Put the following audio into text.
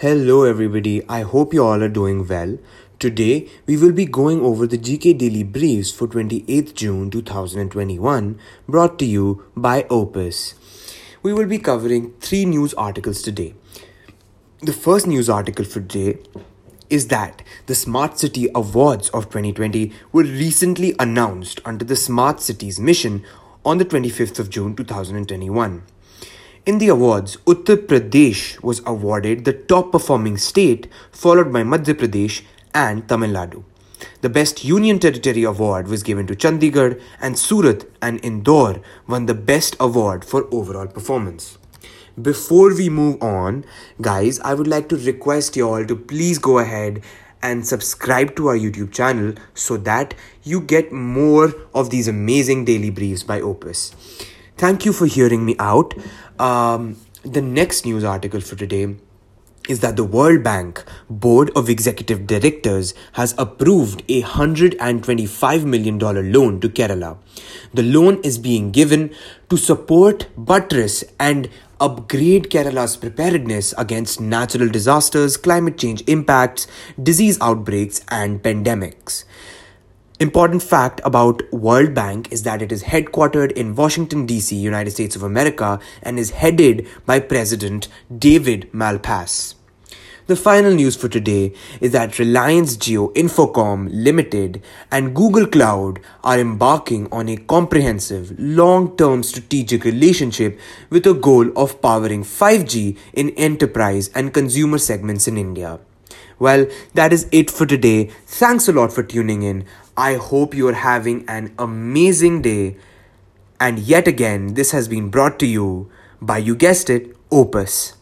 Hello, everybody. I hope you all are doing well. Today, we will be going over the GK Daily Briefs for 28th June 2021, brought to you by Opus. We will be covering three news articles today. The first news article for today is that the Smart City Awards of 2020 were recently announced under the Smart Cities mission on the 25th of June 2021. In the awards, Uttar Pradesh was awarded the top performing state, followed by Madhya Pradesh and Tamil Nadu. The Best Union Territory award was given to Chandigarh, and Surat and Indore won the Best award for overall performance. Before we move on, guys, I would like to request you all to please go ahead and subscribe to our YouTube channel so that you get more of these amazing daily briefs by Opus. Thank you for hearing me out. Um, the next news article for today is that the World Bank Board of Executive Directors has approved a $125 million loan to Kerala. The loan is being given to support, buttress, and upgrade Kerala's preparedness against natural disasters, climate change impacts, disease outbreaks, and pandemics. Important fact about World Bank is that it is headquartered in Washington DC, United States of America and is headed by President David Malpass. The final news for today is that Reliance Jio Infocomm Limited and Google Cloud are embarking on a comprehensive long-term strategic relationship with a goal of powering 5G in enterprise and consumer segments in India. Well, that is it for today. Thanks a lot for tuning in. I hope you are having an amazing day. And yet again, this has been brought to you by, you guessed it, Opus.